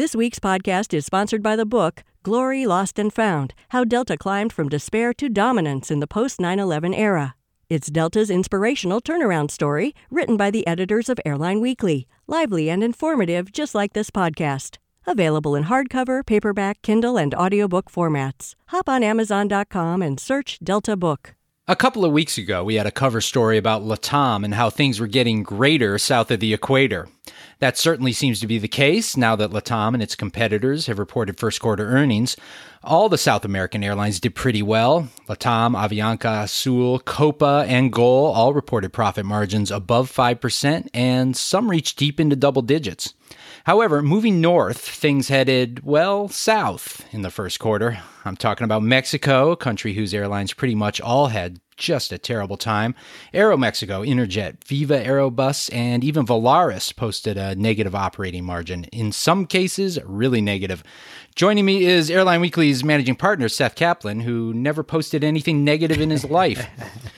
This week's podcast is sponsored by the book Glory Lost and Found How Delta Climbed from Despair to Dominance in the Post 9 11 Era. It's Delta's inspirational turnaround story, written by the editors of Airline Weekly. Lively and informative, just like this podcast. Available in hardcover, paperback, Kindle, and audiobook formats. Hop on Amazon.com and search Delta Book. A couple of weeks ago, we had a cover story about Latam and how things were getting greater south of the equator. That certainly seems to be the case now that Latam and its competitors have reported first quarter earnings. All the South American airlines did pretty well. Latam, Avianca, Azul, Copa, and GOL all reported profit margins above 5%, and some reached deep into double digits. However, moving north, things headed, well, south in the first quarter. I'm talking about Mexico, a country whose airlines pretty much all had just a terrible time. Aeromexico, Interjet, Viva Aerobus, and even Volaris posted a negative operating margin. In some cases, really negative. Joining me is Airline Weekly's managing partner, Seth Kaplan, who never posted anything negative in his life.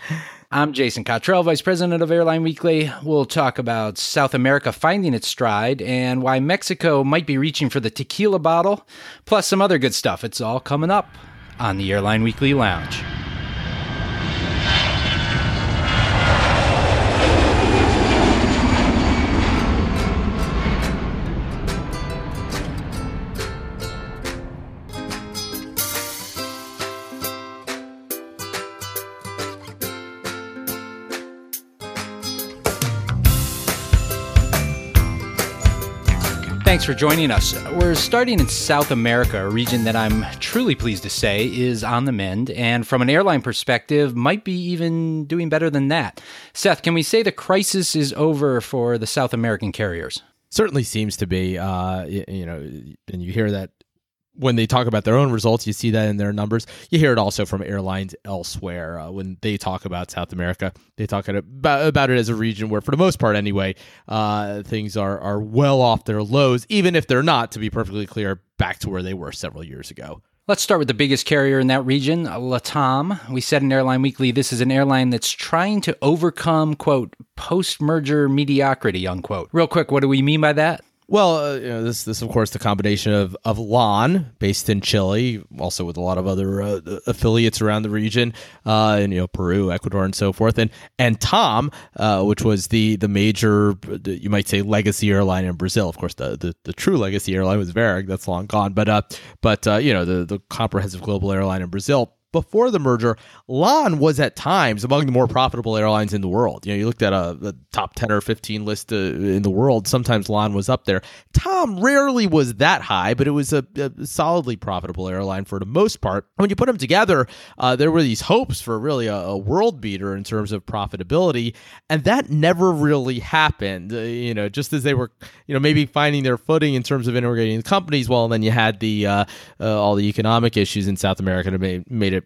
I'm Jason Cottrell, Vice President of Airline Weekly. We'll talk about South America finding its stride and why Mexico might be reaching for the tequila bottle, plus some other good stuff. It's all coming up on the Airline Weekly Lounge. Thanks for joining us. We're starting in South America, a region that I'm truly pleased to say is on the mend, and from an airline perspective, might be even doing better than that. Seth, can we say the crisis is over for the South American carriers? Certainly seems to be. Uh, you, you know, and you hear that when they talk about their own results, you see that in their numbers. You hear it also from airlines elsewhere uh, when they talk about South America. They talk about, about it as a region where, for the most part, anyway, uh, things are are well off their lows, even if they're not. To be perfectly clear, back to where they were several years ago. Let's start with the biggest carrier in that region, Latam. We said in Airline Weekly this is an airline that's trying to overcome, quote, post merger mediocrity, unquote. Real quick, what do we mean by that? Well, uh, you know, this this of course the combination of of LAN, based in Chile, also with a lot of other uh, affiliates around the region, uh, and you know Peru, Ecuador, and so forth, and and TAM, uh, which was the the major, you might say, legacy airline in Brazil. Of course, the the, the true legacy airline was Varig, that's long gone, but uh, but uh, you know the the comprehensive global airline in Brazil before the merger, LAN was at times among the more profitable airlines in the world. You know, you looked at a, a top 10 or 15 list uh, in the world, sometimes LAN was up there. TAM rarely was that high, but it was a, a solidly profitable airline for the most part. When you put them together, uh, there were these hopes for really a, a, world beater in terms of profitability, and that never really happened. Uh, you know, just as they were, you know, maybe finding their footing in terms of integrating the companies, well, and then you had the uh, uh all the economic issues in South America that made, made it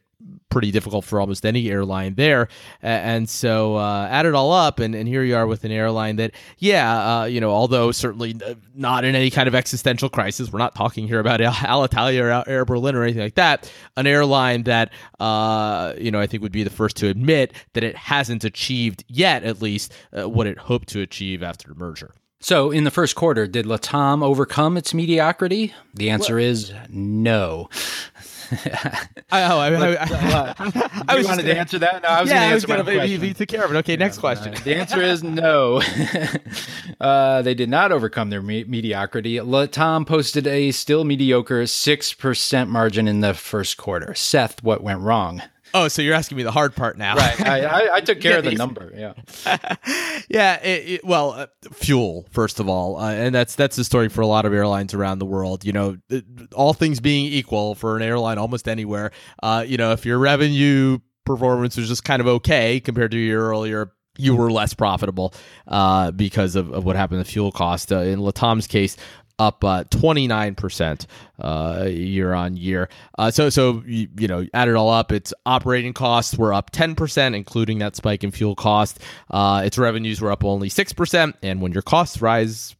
pretty difficult for almost any airline there. And so uh, add it all up, and, and here you are with an airline that, yeah, uh, you know, although certainly not in any kind of existential crisis, we're not talking here about Alitalia or Air Berlin or anything like that. An airline that, uh, you know, I think would be the first to admit that it hasn't achieved yet, at least, uh, what it hoped to achieve after the merger. So, in the first quarter, did Latam overcome its mediocrity? The answer is no. I, oh, I, I, I, I was wanted to answer that. No, I was yeah, going to answer my You took care of it. Okay, next question. The answer is no. uh, they did not overcome their me- mediocrity. Latam posted a still mediocre six percent margin in the first quarter. Seth, what went wrong? Oh, so you're asking me the hard part now? Right. I, I, I took care yeah, of the number. Yeah. yeah. It, it, well, uh, fuel first of all, uh, and that's that's the story for a lot of airlines around the world. You know, all things being equal for an airline almost anywhere, uh, you know, if your revenue performance was just kind of okay compared to your earlier you were less profitable uh, because of, of what happened to fuel cost. Uh, in Latam's case, up uh, 29% uh, year on year. Uh, so, so you, you, know, add it all up, its operating costs were up 10%, including that spike in fuel cost. Uh, its revenues were up only 6%. And when your costs rise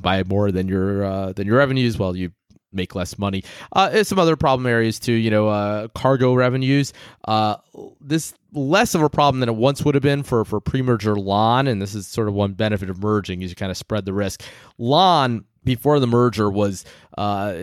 by more than your uh, than your revenues, well, you make less money. Uh, some other problem areas too, you know, uh, cargo revenues. Uh, this less of a problem than it once would have been for for pre-merger LAN, and this is sort of one benefit of merging is you kind of spread the risk. LAN before the merger was uh,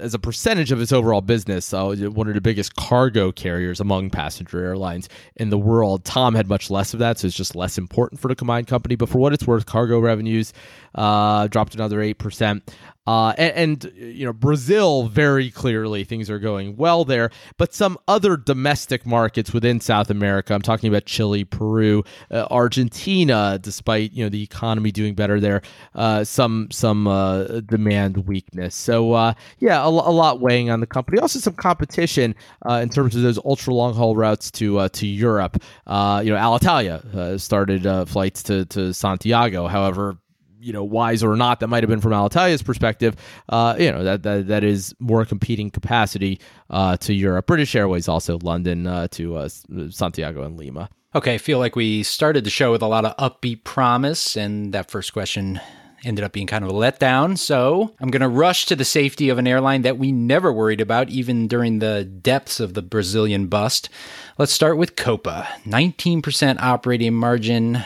as a percentage of its overall business uh, one of the biggest cargo carriers among passenger airlines in the world TAM had much less of that so it's just less important for the combined company but for what it's worth cargo revenues uh, dropped another 8% uh, and, and, you know Brazil very clearly things are going well there, but some other domestic markets within South America. I'm talking about Chile, Peru, uh, Argentina. Despite you know the economy doing better there, uh, some some uh, demand weakness. So uh, yeah, a, a, lot weighing on the company. Also some competition uh, in terms of those ultra long haul routes to to Europe. you know Alitalia started flights to to Santiago. However, you know wise or not that might have been from Alitalia's perspective, uh, you know that, that that is more competing capacity uh, to Europe. British Airways also London uh, to uh, Santiago and Lima. Okay, I feel like we started the show with a lot of upbeat promise, and that first question ended up being kind of a letdown. So I'm going to rush to the safety of an airline that we never worried about, even during the depths of the Brazilian bust. Let's start with Copa. 19% operating margin,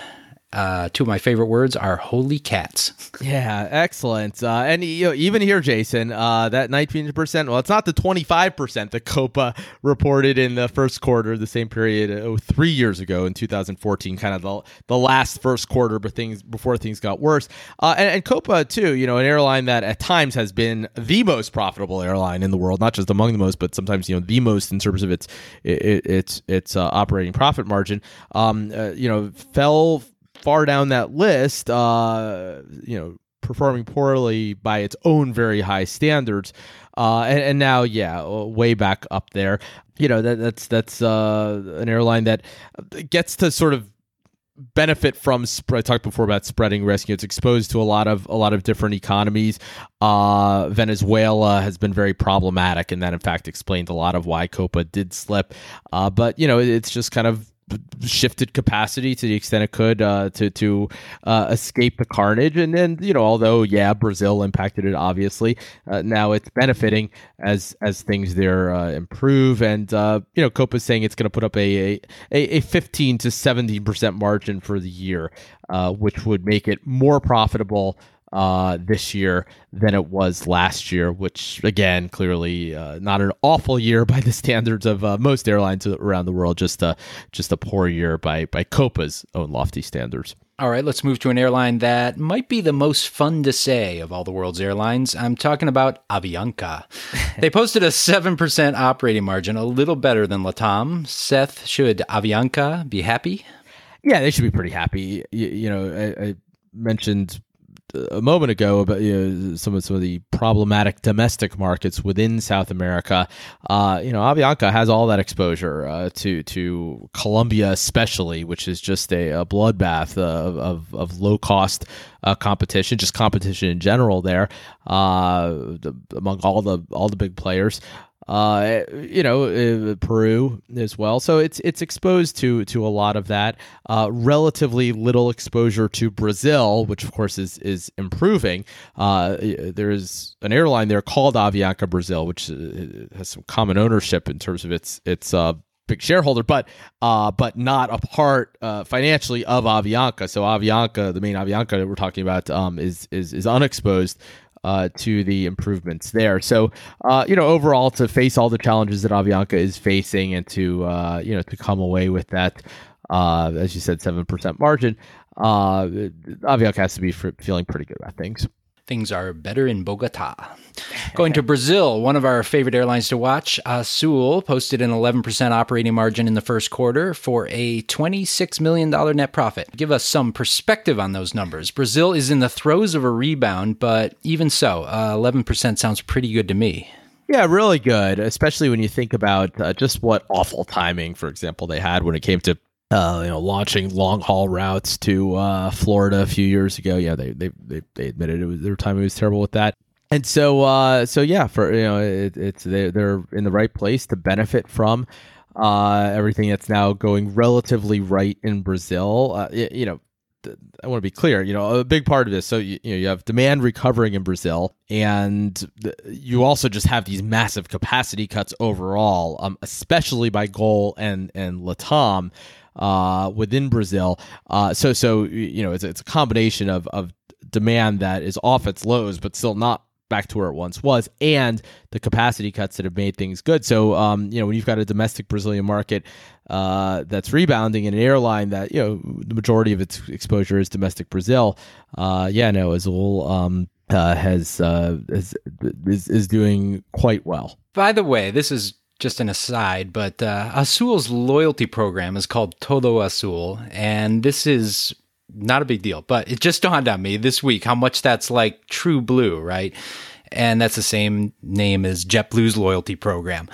uh, two of my favorite words are holy cats. Yeah, excellent. Uh, and you know, even here, Jason, uh, that 19%, well, it's not the 25% that Copa reported in the first quarter, the same period oh, three years ago in 2014, kind of the, the last first quarter but things before things got worse. Uh, and, and Copa, too, you know, an airline that at times has been the most profitable airline in the world, not just among the most, but sometimes, you know, the most in terms of its, its, its uh, operating profit margin, um, uh, you know, fell far down that list, uh, you know, performing poorly by its own very high standards. Uh, and, and, now, yeah, way back up there. You know, that, that's that's uh, an airline that gets to sort of benefit from I talked before about spreading risk. It's exposed to a lot of a lot of different economies. Uh, Venezuela has been very problematic, and that in fact explained a lot of why Copa did slip. Uh, but you know, it's just kind of shifted capacity to the extent it could uh, to to uh, escape the carnage. And then you know, although yeah, Brazil impacted it obviously, uh, now it's benefiting as as things there uh, improve. And uh, you know, Copa is saying it's going to put up a, a a 15 to 17 percent margin for the year, uh, which would make it more profitable uh, this year than it was last year, which again, clearly uh, not an awful year by the standards of uh, most airlines around the world. Just a just a poor year by by Copa's own lofty standards. All right, let's move to an airline that might be the most fun to say of all the world's airlines. I'm talking about Avianca. they posted a 7% operating margin, a little better than Latam. Seth, should Avianca be happy? Yeah, they should be pretty happy. You, you know, I, I mentioned a moment ago about you know, some of some of the problematic domestic markets within South America. Uh, you know, Avianca has all that exposure uh, to to Colombia, especially, which is just a, a bloodbath of, of, of low cost uh, competition, just competition in general there uh, the, among all the all the big players uh, you know, uh, Peru as well. So it's it's exposed to to a lot of that. Uh, relatively little exposure to Brazil, which of course is is improving. Uh, there's an airline there called Avianca Brazil, which uh, has some common ownership in terms of its its uh, big shareholder, but uh, but not a part uh, financially of Avianca. So Avianca, the main Avianca that we're talking about, um, is is is unexposed uh, to the improvements there. So, uh, you know, overall, to face all the challenges that Avianca is facing, and to uh, you know to come away with that, uh, as you said, seven percent margin, uh, Avianca has to be f- feeling pretty good about things. Things are better in Bogota. Going to Brazil, one of our favorite airlines to watch, Azul posted an 11% operating margin in the first quarter for a $26 million net profit. Give us some perspective on those numbers. Brazil is in the throes of a rebound, but even so, uh, 11% sounds pretty good to me. Yeah, really good, especially when you think about uh, just what awful timing, for example, they had when it came to uh, you know, launching long haul routes to uh, Florida a few years ago. Yeah, they they they, they admitted it was their timing was terrible with that. And so, uh, so yeah, for you know, it, it's they, they're in the right place to benefit from uh, everything that's now going relatively right in Brazil. Uh, you, you know, I want to be clear. You know, a big part of this. So you, you know, you have demand recovering in Brazil, and you also just have these massive capacity cuts overall, um, especially by Gol and and Latam uh, within Brazil. Uh, so so you know it's it's a combination of of demand that is off its lows, but still not back to where it once was, and the capacity cuts that have made things good. So, um, you know, when you've got a domestic Brazilian market uh, that's rebounding in an airline that you know the majority of its exposure is domestic Brazil, uh, yeah, no, Azul um, uh, has, uh, has is is doing quite well. By the way, this is just an aside, but uh, Azul's loyalty program is called Todo Azul, and this is not a big deal, but it just dawned on me this week how much that's like True Blue, right? And that's the same name as JetBlue's loyalty program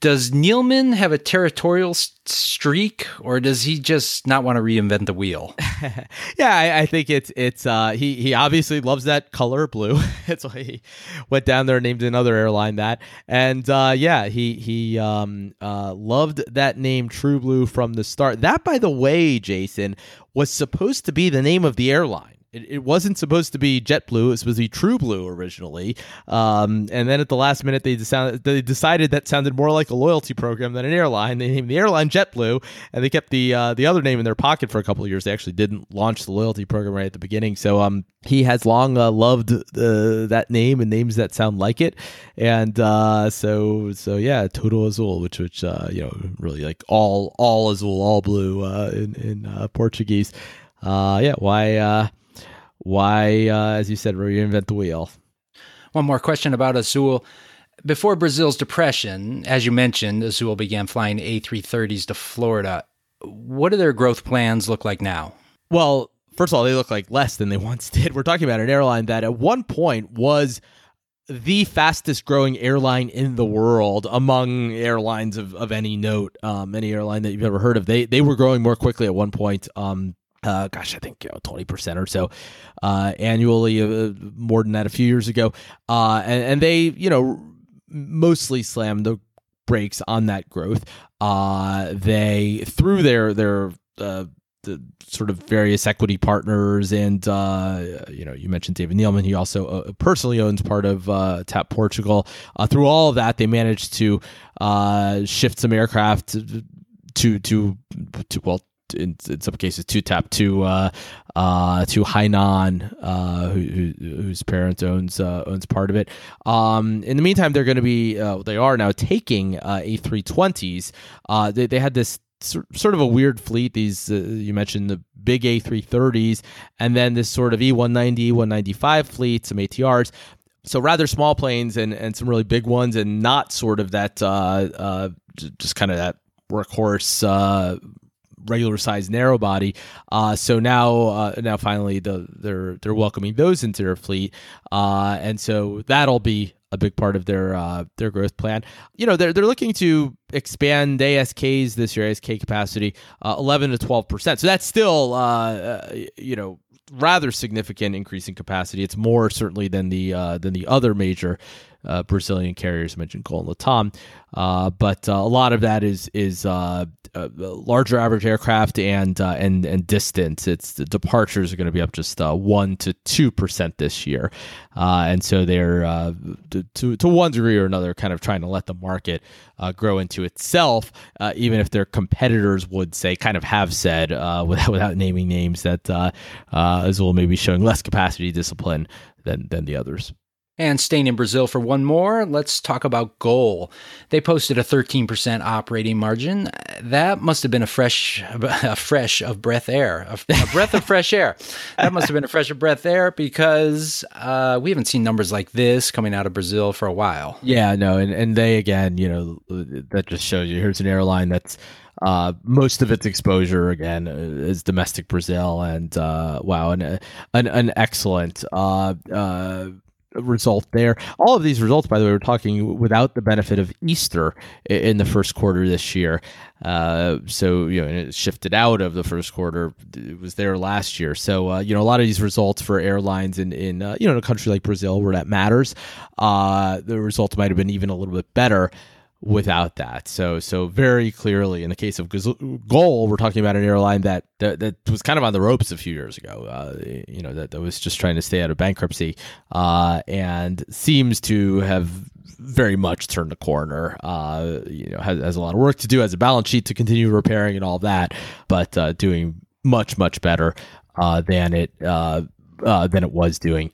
does Neeleman have a territorial streak, or does he just not want to reinvent the wheel? yeah, I, I, think it's it's uh, he he obviously loves that color blue. That's why he went down there and named another airline that. And uh, yeah, he he um, uh, loved that name True Blue from the start. That, by the way, Jason was supposed to be the name of the airline. It, it wasn't supposed to be JetBlue. It was supposed to be True Blue originally, um, and then at the last minute they, decided, they decided that sounded more like a loyalty program than an airline. They named the airline JetBlue, and they kept the uh, the other name in their pocket for a couple of years. They actually didn't launch the loyalty program right at the beginning. So um, he has long uh, loved uh, that name and names that sound like it, and uh, so so yeah, Todo Azul, which which uh, you know really like all all Azul, all blue uh, in in Portuguese. Yeah, why why, uh, as you said, reinvent the wheel? One more question about Azul. Before Brazil's depression, as you mentioned, Azul began flying A330s to Florida. What do their growth plans look like now? Well, first of all, they look like less than they once did. We're talking about an airline that at one point was the fastest growing airline in the world among airlines of, of any note, um, any airline that you've ever heard of. They they were growing more quickly at one point. Um, uh, gosh, I think you know twenty percent or so uh, annually, uh, more than that a few years ago, uh, and, and, they you know mostly slammed the brakes on that growth. Uh, they through their their uh, the sort of various equity partners and you know you mentioned David Neeleman he also personally owns part of TAP Portugal through all of that they managed to shift some aircraft to to to, to well in, in some cases to TAP to uh, uh, to Hainan, uh, who, who, whose parent owns uh, owns part of it. Um, in the meantime, they're going to be uh, they are now taking uh, A320s. Uh, they they had this sort of a weird fleet. These uh, you mentioned the big A330s, and then this sort of E190, E195 fleet, some ATRs. So rather small planes and and some really big ones, and not sort of that uh, uh, just kind of that workhorse uh, regular size narrow body. Uh, so now, uh, now finally, the, they're they're welcoming those into their fleet, uh, and so that'll be a big part of their uh, their growth plan. You know, they're they're looking to expand ASKs this year, ASK capacity, uh, eleven to twelve percent. So that's still, uh, you know, rather significant increase in capacity. It's more certainly than the than the other major uh, Brazilian carriers mentioned Gol and Latam, uh, but uh, a lot of that is is uh, uh, larger average aircraft and uh, and and distance. It's the departures are going to be up just one to two percent this year, and so they're to to one degree or another kind of trying to let the market grow into itself, even if their competitors would say kind of have said without without naming names that uh, Azul may be showing less capacity discipline than than the others. And staying in Brazil for one more, let's talk about Gol. They posted a 13% operating margin. That must have been a fresh, a fresh of breath air, a, a breath of fresh air. That must have been a fresh of breath air because uh, we haven't seen numbers like this coming out of Brazil for a while. Yeah, no, and, and they again, you know, that just shows you here's an airline that's uh, most of its exposure again is domestic Brazil, and uh, wow, an an, an excellent uh, uh result there. All of these results, by the way, we're talking without the benefit of Easter in the first quarter this year. Uh, so you know, it shifted out of the first quarter. It was there last year. So uh, you know, a lot of these results for airlines in in uh, you know in a country like Brazil where that matters, uh, the results might have been even a little bit better without that. So so very clearly in the case of Gol, we're talking about an airline that, that, that was kind of on the ropes a few years ago. Uh, you know that, that was just trying to stay out of bankruptcy uh, and seems to have very much turned the corner. Uh, you know has, has a lot of work to do, has a balance sheet to continue repairing and all that, but uh, doing much much better uh, than it uh, than it was doing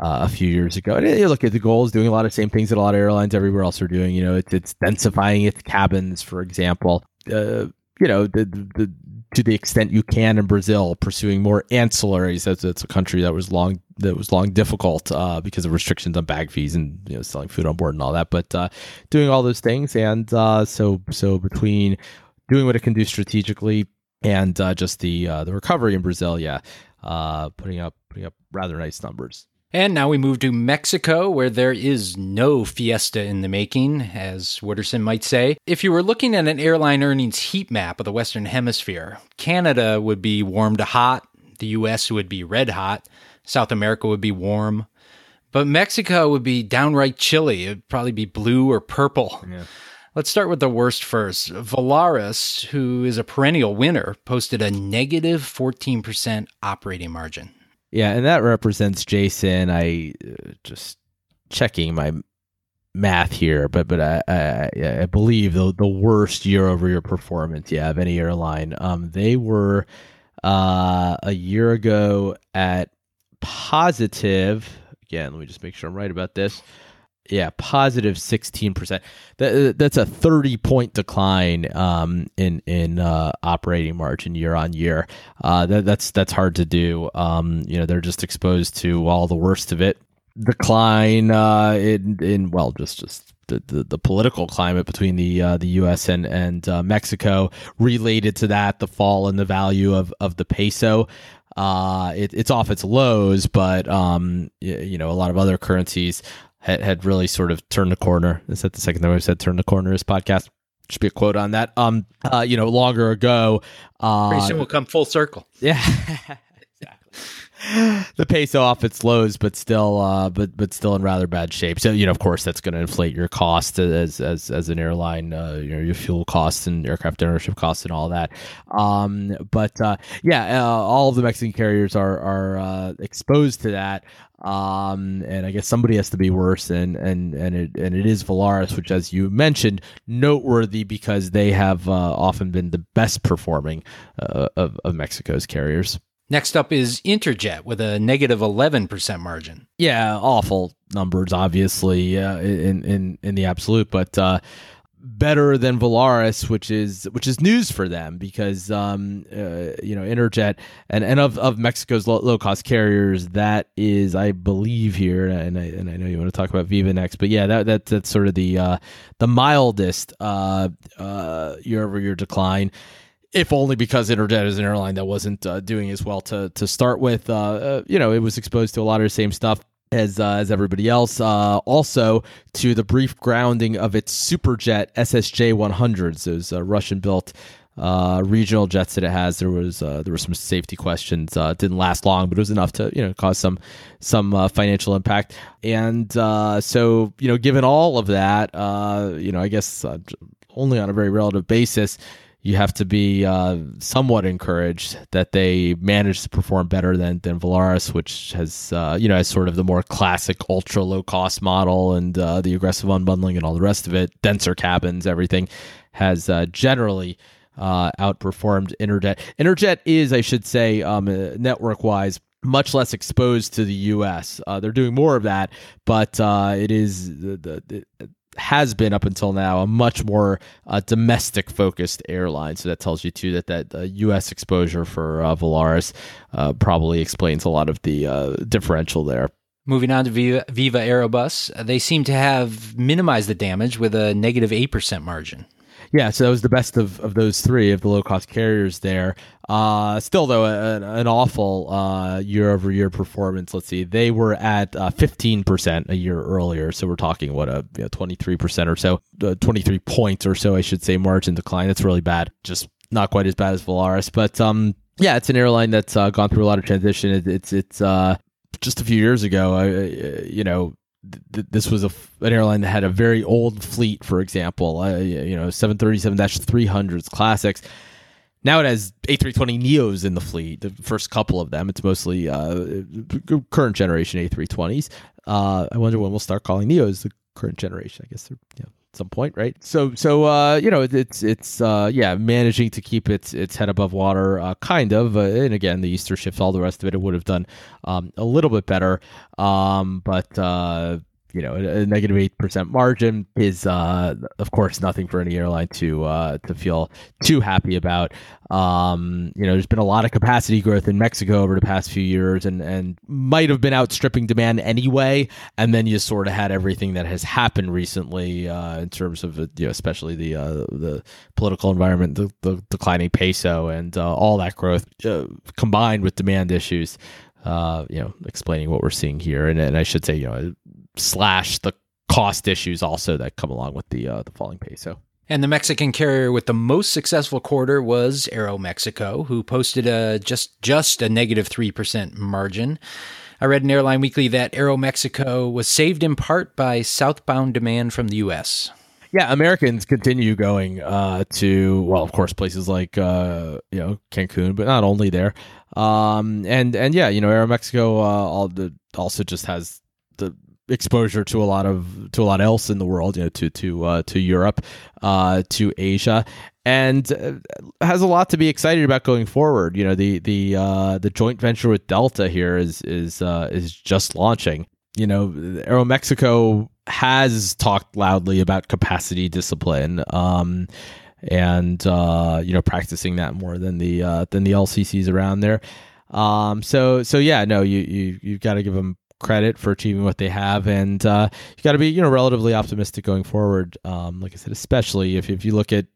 uh, a few years ago. And you look at the goals, doing a lot of same things that a lot of airlines everywhere else are doing. You know, it's, it's densifying its cabins, for example. Uh, you know, the, the, to the extent you can in Brazil, pursuing more ancillaries. That's, that's a country that was long that was long difficult uh, because of restrictions on bag fees and you know selling food on board and all that. But uh, doing all those things, and uh, so so between doing what it can do strategically and uh, just the the recovery in Brazil, yeah, putting up putting up rather nice numbers. And now we move to Mexico, where there is no fiesta in the making, as Wooderson might say. If you were looking at an airline earnings heat map of the Western Hemisphere, Canada would be warm to hot, the US would be red hot, South America would be warm, but Mexico would be downright chilly. It'd probably be blue or purple. Yeah. Let's start with the worst first. Volaris, who is a perennial winner, posted a negative 14% operating margin. Yeah, and that represents Jason. I uh, just checking my math here, but but I I, I believe the the worst year over year performance, yeah, of any airline. Um, they were uh a year ago at positive. Again, let me just make sure I'm right about this. Yeah, positive sixteen percent. That uh, that's a thirty point decline um, in in uh, operating margin year on year. Uh, that, that's that's hard to do. Um, you know, they're just exposed to all the worst of it. Decline uh, in in well, just just the, the, the, political climate between the uh, the U.S. and and uh, Mexico related to that, the fall in the value of of the peso. Uh, it, it's off its lows, but um, you, you know, a lot of other currencies had, had really sort of turned the corner. Is that the second time I've said turn the corner this podcast? Should be a quote on that. Um, uh, you know, longer ago. Uh, Pretty soon we'll come full circle. Yeah. the peso off its lows, but still, uh, but but still in rather bad shape. So you know, of course, that's going to inflate your cost as as as an airline, uh, you know, your fuel costs and aircraft ownership costs and all that. Um, but uh, yeah, uh, all of the Mexican carriers are are uh, exposed to that. Um, and I guess somebody has to be worse, and and and it and it is Volaris, which, as you mentioned, noteworthy because they have uh, often been the best performing of, of Mexico's carriers. Next up is Interjet with a negative 11% margin. Yeah, awful numbers, obviously, uh, in, in, in the absolute, but uh, better than Volaris, which is which is news for them because um, uh, you know Interjet and, and of, of Mexico's low, low, cost carriers that is I believe here and I, and I know you want to talk about Viva next but yeah that, that that's sort of the uh, the mildest uh year over year decline if only because Interjet is an airline that wasn't uh, doing as well to to start with. Uh, uh, you know, it was exposed to a lot of the same stuff as uh, as everybody else. Uh, also, to the brief grounding of its Superjet SSJ 100s, those uh, Russian built. regional jets that it has, there was there were some safety questions. didn't last long, but it was enough to you know cause some some financial impact. And so you know, given all of that, you know, I guess only on a very relative basis, you have to be uh, somewhat encouraged that they managed to perform better than than Volaris, which has uh, you know has sort of the more classic ultra low cost model and uh, the aggressive unbundling and all the rest of it, denser cabins, everything has uh, generally. Uh, outperformed Interjet. Interjet is, I should say, um, uh, network wise, much less exposed to the U.S. they're doing more of that, but it is the, the has been up until now a much more uh, domestic focused airline. So that tells you too that that uh, U.S. exposure for uh, Volaris uh, probably explains a lot of the uh, differential there. Moving on to Viva, Viva Aerobus, they seem to have minimized the damage with a negative eight percent margin. Yeah, so that was the best of, of those three of the low cost carriers there. Uh, still, though, a, an awful year over year performance. Let's see, they were at uh, 15% a year earlier. So we're talking, what, a you know, 23% or so, uh, 23 points or so, I should say, margin decline. That's really bad. Just not quite as bad as Volaris. But um, yeah, it's an airline that's uh, gone through a lot of transition. It, it's, it's, uh, just a few years ago, you know, th- this was a, an airline that had a very old fleet, for example, uh, you know, 737-300s classics. Now it has A320 Neos in the fleet. The first couple of them, it's mostly uh, current generation A320s. Uh, I wonder when we'll start calling Neos the current generation. I guess they're some point, right? So so uh, you know it's it's uh, yeah managing to keep its its head above water, uh, kind of. Uh, and again, the Easter shift, all the rest of it, it would have done um, a little bit better. Um, but uh, you know, a negative eight percent margin is, uh, of course, nothing for any airline to uh, to feel too happy about. Um, you know, there's been a lot of capacity growth in Mexico over the past few years, and and might have been outstripping demand anyway. And then you sort of had everything that has happened recently uh, in terms of you know, especially the uh, the political environment, the, the declining peso, and uh, all that growth uh, combined with demand issues. Uh, you know, explaining what we're seeing here, and, and I should say, you know, slash the cost issues also that come along with the uh, the falling peso. And the Mexican carrier with the most successful quarter was Aeromexico, who posted a just just a negative three percent margin. I read in Airline Weekly that Aeromexico was saved in part by southbound demand from the U.S. Yeah, Americans continue going uh, to well, of course, places like uh, you know Cancun, but not only there. Um, and and yeah, you know, Aeromexico uh, all the, also just has the exposure to a lot of to a lot else in the world, you know, to to uh, to Europe, uh, to Asia, and uh, has a lot to be excited about going forward. You know, the the uh, the joint venture with Delta here is is uh, is just launching. You know, Aeromexico has talked loudly about capacity discipline. Um, and uh, you know, practicing that more than the uh, than the LCCs around there. Um, so so yeah, no, you you you've got to give them credit for achieving what they have, and uh, you got to be you know relatively optimistic going forward. Um, like I said, especially if if you look at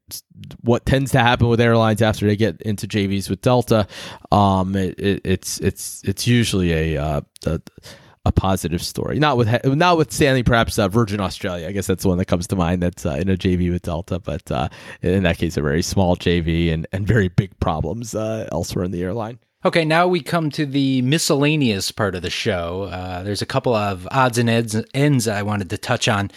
what tends to happen with airlines after they get into JVs with Delta, um, it, it, it's it's it's usually a, uh, a a positive story. Not with notwithstanding perhaps uh, Virgin Australia. I guess that's the one that comes to mind. That's uh, in a JV with Delta, but uh, in that case, a very small JV and and very big problems uh, elsewhere in the airline. Okay, now we come to the miscellaneous part of the show. Uh, there's a couple of odds and ends, ends I wanted to touch on.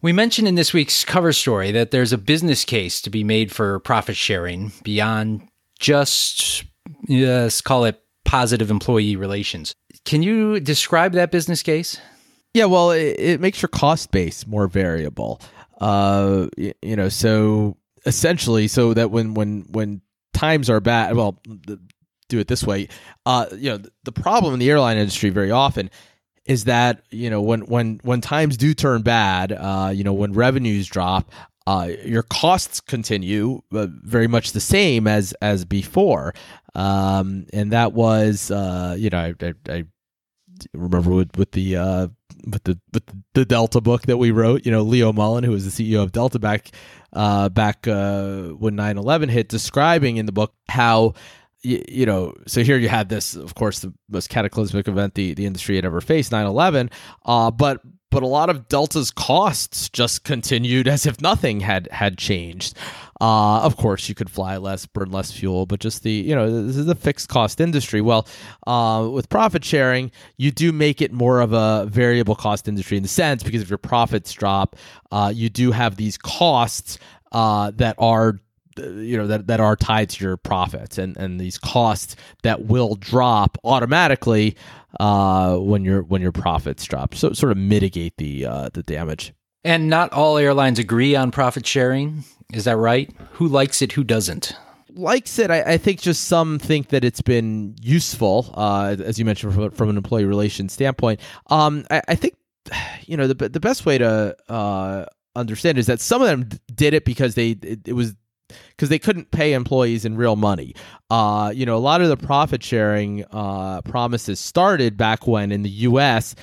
We mentioned in this week's cover story that there's a business case to be made for profit sharing beyond just, let's call it positive employee relations. Can you describe that business case? Yeah, well, it, it makes your cost base more variable. Uh, you, you know, so essentially, so that when when when times are bad, well, do it this way. Uh, you know, the problem in the airline industry very often is that you know when when when times do turn bad, uh, you know when revenues drop, uh, your costs continue uh, very much the same as as before, um, and that was uh, you know I, I, I remember with with the uh, with the with the Delta book that we wrote, you know Leo Mullin, who was the CEO of Delta back uh, back uh, when 9-11 hit, describing in the book how you, you, know, so here you had this, of course, the most cataclysmic event the, the industry had ever faced, 9 11. Uh, but but a lot of Delta's costs just continued as if nothing had had changed. Uh, of course, you could fly less, burn less fuel, but just the you know this is a fixed cost industry. Well, uh, with profit sharing, you do make it more of a variable cost industry in the sense because if your profits drop, uh, you do have these costs uh, that are you know that, that are tied to your profits and, and these costs that will drop automatically uh, when your when your profits drop. So sort of mitigate the uh, the damage. And not all airlines agree on profit sharing. Is that right? Who likes it? Who doesn't? Likes it. I, I think just some think that it's been useful uh, as you mentioned from, from an employee relations standpoint. Um, I, I, think you know the, the best way to uh, understand is that some of them did it because they it, it was because they couldn't pay employees in real money. Uh, you know, a lot of the profit sharing uh, promises started back when in the U.S.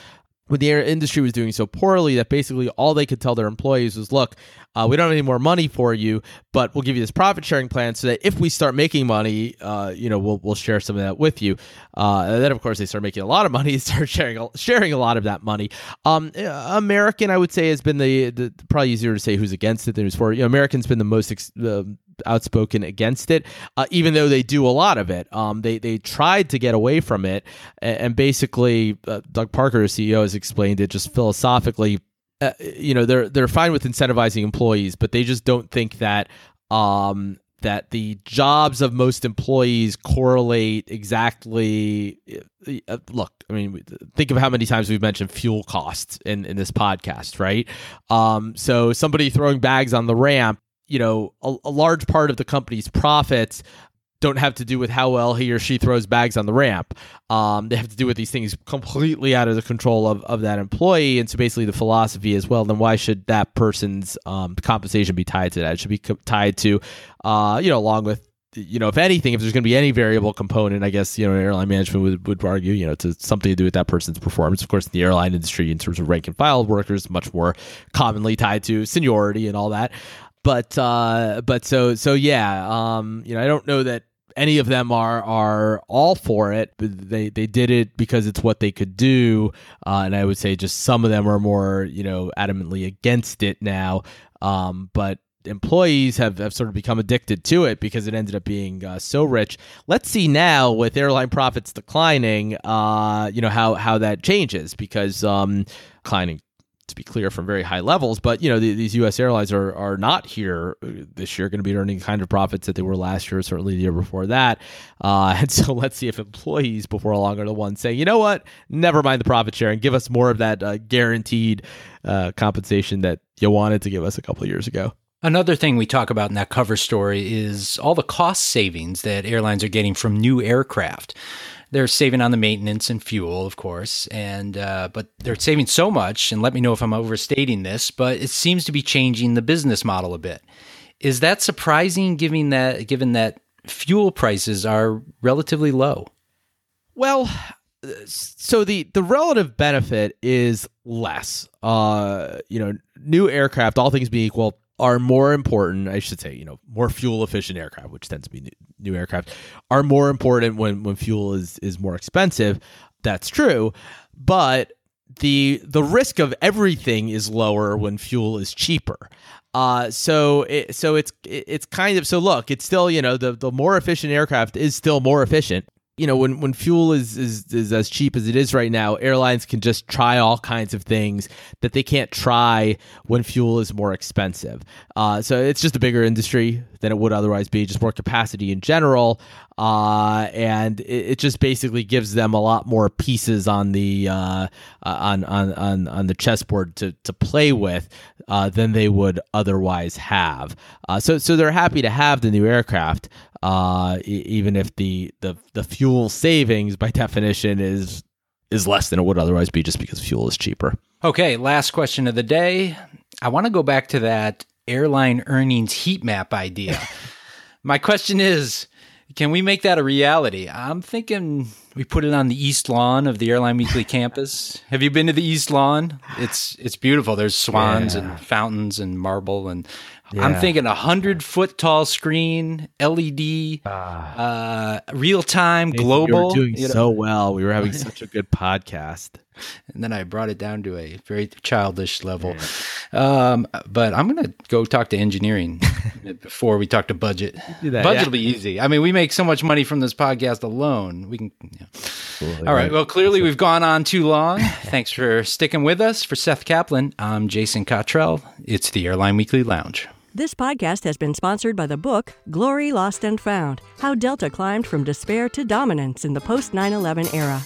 when the industry was doing so poorly that basically all they could tell their employees was, "Look, uh, we don't have any more money for you, but we'll give you this profit sharing plan so that if we start making money, uh, you know, we'll we'll share some of that with you." Uh, and then, of course, they start making a lot of money, start sharing sharing a lot of that money. Um, American, I would say, has been the, the probably easier to say who's against it than who's for. You know, American's been the most ex- outspoken against it, uh, even though they do a lot of it. Um, they they tried to get away from it, and, and basically, uh, Doug Parker, the CEO, has explained it just philosophically. Uh, you know, they're they're fine with incentivizing employees, but they just don't think that um, that the jobs of most employees correlate exactly. Uh, look, I mean, think of how many times we've mentioned fuel costs in, in this podcast, right? Um, so somebody throwing bags on the ramp, you know, a, a large part of the company's profits don't have to do with how well he or she throws bags on the ramp. Um, they have to do with these things completely out of the control of, of that employee. And so basically, the philosophy is well, then why should that person's um, compensation be tied to that? It should be co- tied to, uh, you know, along with. You know, if anything, if there's going to be any variable component, I guess you know airline management would, would argue, you know, to something to do with that person's performance. Of course, in the airline industry, in terms of rank and file workers, much more commonly tied to seniority and all that but uh but so so yeah um you know i don't know that any of them are are all for it. They they did it because it's what they could do, uh, and I would say just some of them are more you know adamantly against it now. Um, but employees have, have sort of become addicted to it because it ended up being uh, so rich. Let's see now with airline profits declining, uh, you know how how that changes because um, declining to be clear, from very high levels. But you know, the, these U.S. airlines are are not here uh, this year going to be earning kind of profits that they were last year, certainly the year before that. Uh, and so let's see if employees before long are the ones saying, you know what, never mind the profit sharing, give us more of that uh, guaranteed uh, compensation that you wanted to give us a couple of years ago. Another thing we talk about in that cover story is all the cost savings that airlines are getting from new aircraft they're saving on the maintenance and fuel, of course, and uh, but they're saving so much. And let me know if I'm overstating this, but it seems to be changing the business model a bit. Is that surprising, given that given that fuel prices are relatively low? Well, so the the relative benefit is less. Uh, you know, new aircraft, all things being equal, are more important, I should say, you know, more fuel efficient aircraft, which tends to be new, new aircraft, are more important when when fuel is is more expensive. That's true, but the the risk of everything is lower when fuel is cheaper. Uh, so it, so it's it's kind of so look, it's still you know the the more efficient aircraft is still more efficient, you know when when fuel is, is is as cheap as it is right now airlines can just try all kinds of things that they can't try when fuel is more expensive. Uh, so it's just a bigger industry than it would otherwise be just more capacity in general uh, and it, it, just basically gives them a lot more pieces on the uh, uh on, on on on the chessboard to to play with uh, than they would otherwise have uh, so so they're happy to have the new aircraft uh, even if the, the the fuel savings by definition is is less than it would otherwise be just because fuel is cheaper. Okay, last question of the day. I want to go back to that airline earnings heat map idea. My question is can we make that a reality? I'm thinking we put it on the east lawn of the Airline Weekly campus. Have you been to the east lawn? It's it's beautiful. There's swans yeah. and fountains and marble and yeah. I'm thinking a hundred foot tall screen, LED, uh, uh, real time, global. Were doing you know? so well. We were having such a good podcast. And then I brought it down to a very childish level. Um, but I'm going to go talk to engineering before we talk to budget. That, budget will be easy. I mean, we make so much money from this podcast alone. We can. All right. Well, clearly we've gone on too long. Thanks for sticking with us. For Seth Kaplan, I'm Jason Cottrell. It's the Airline Weekly Lounge. This podcast has been sponsored by the book Glory Lost and Found How Delta Climbed from Despair to Dominance in the Post 9 11 Era.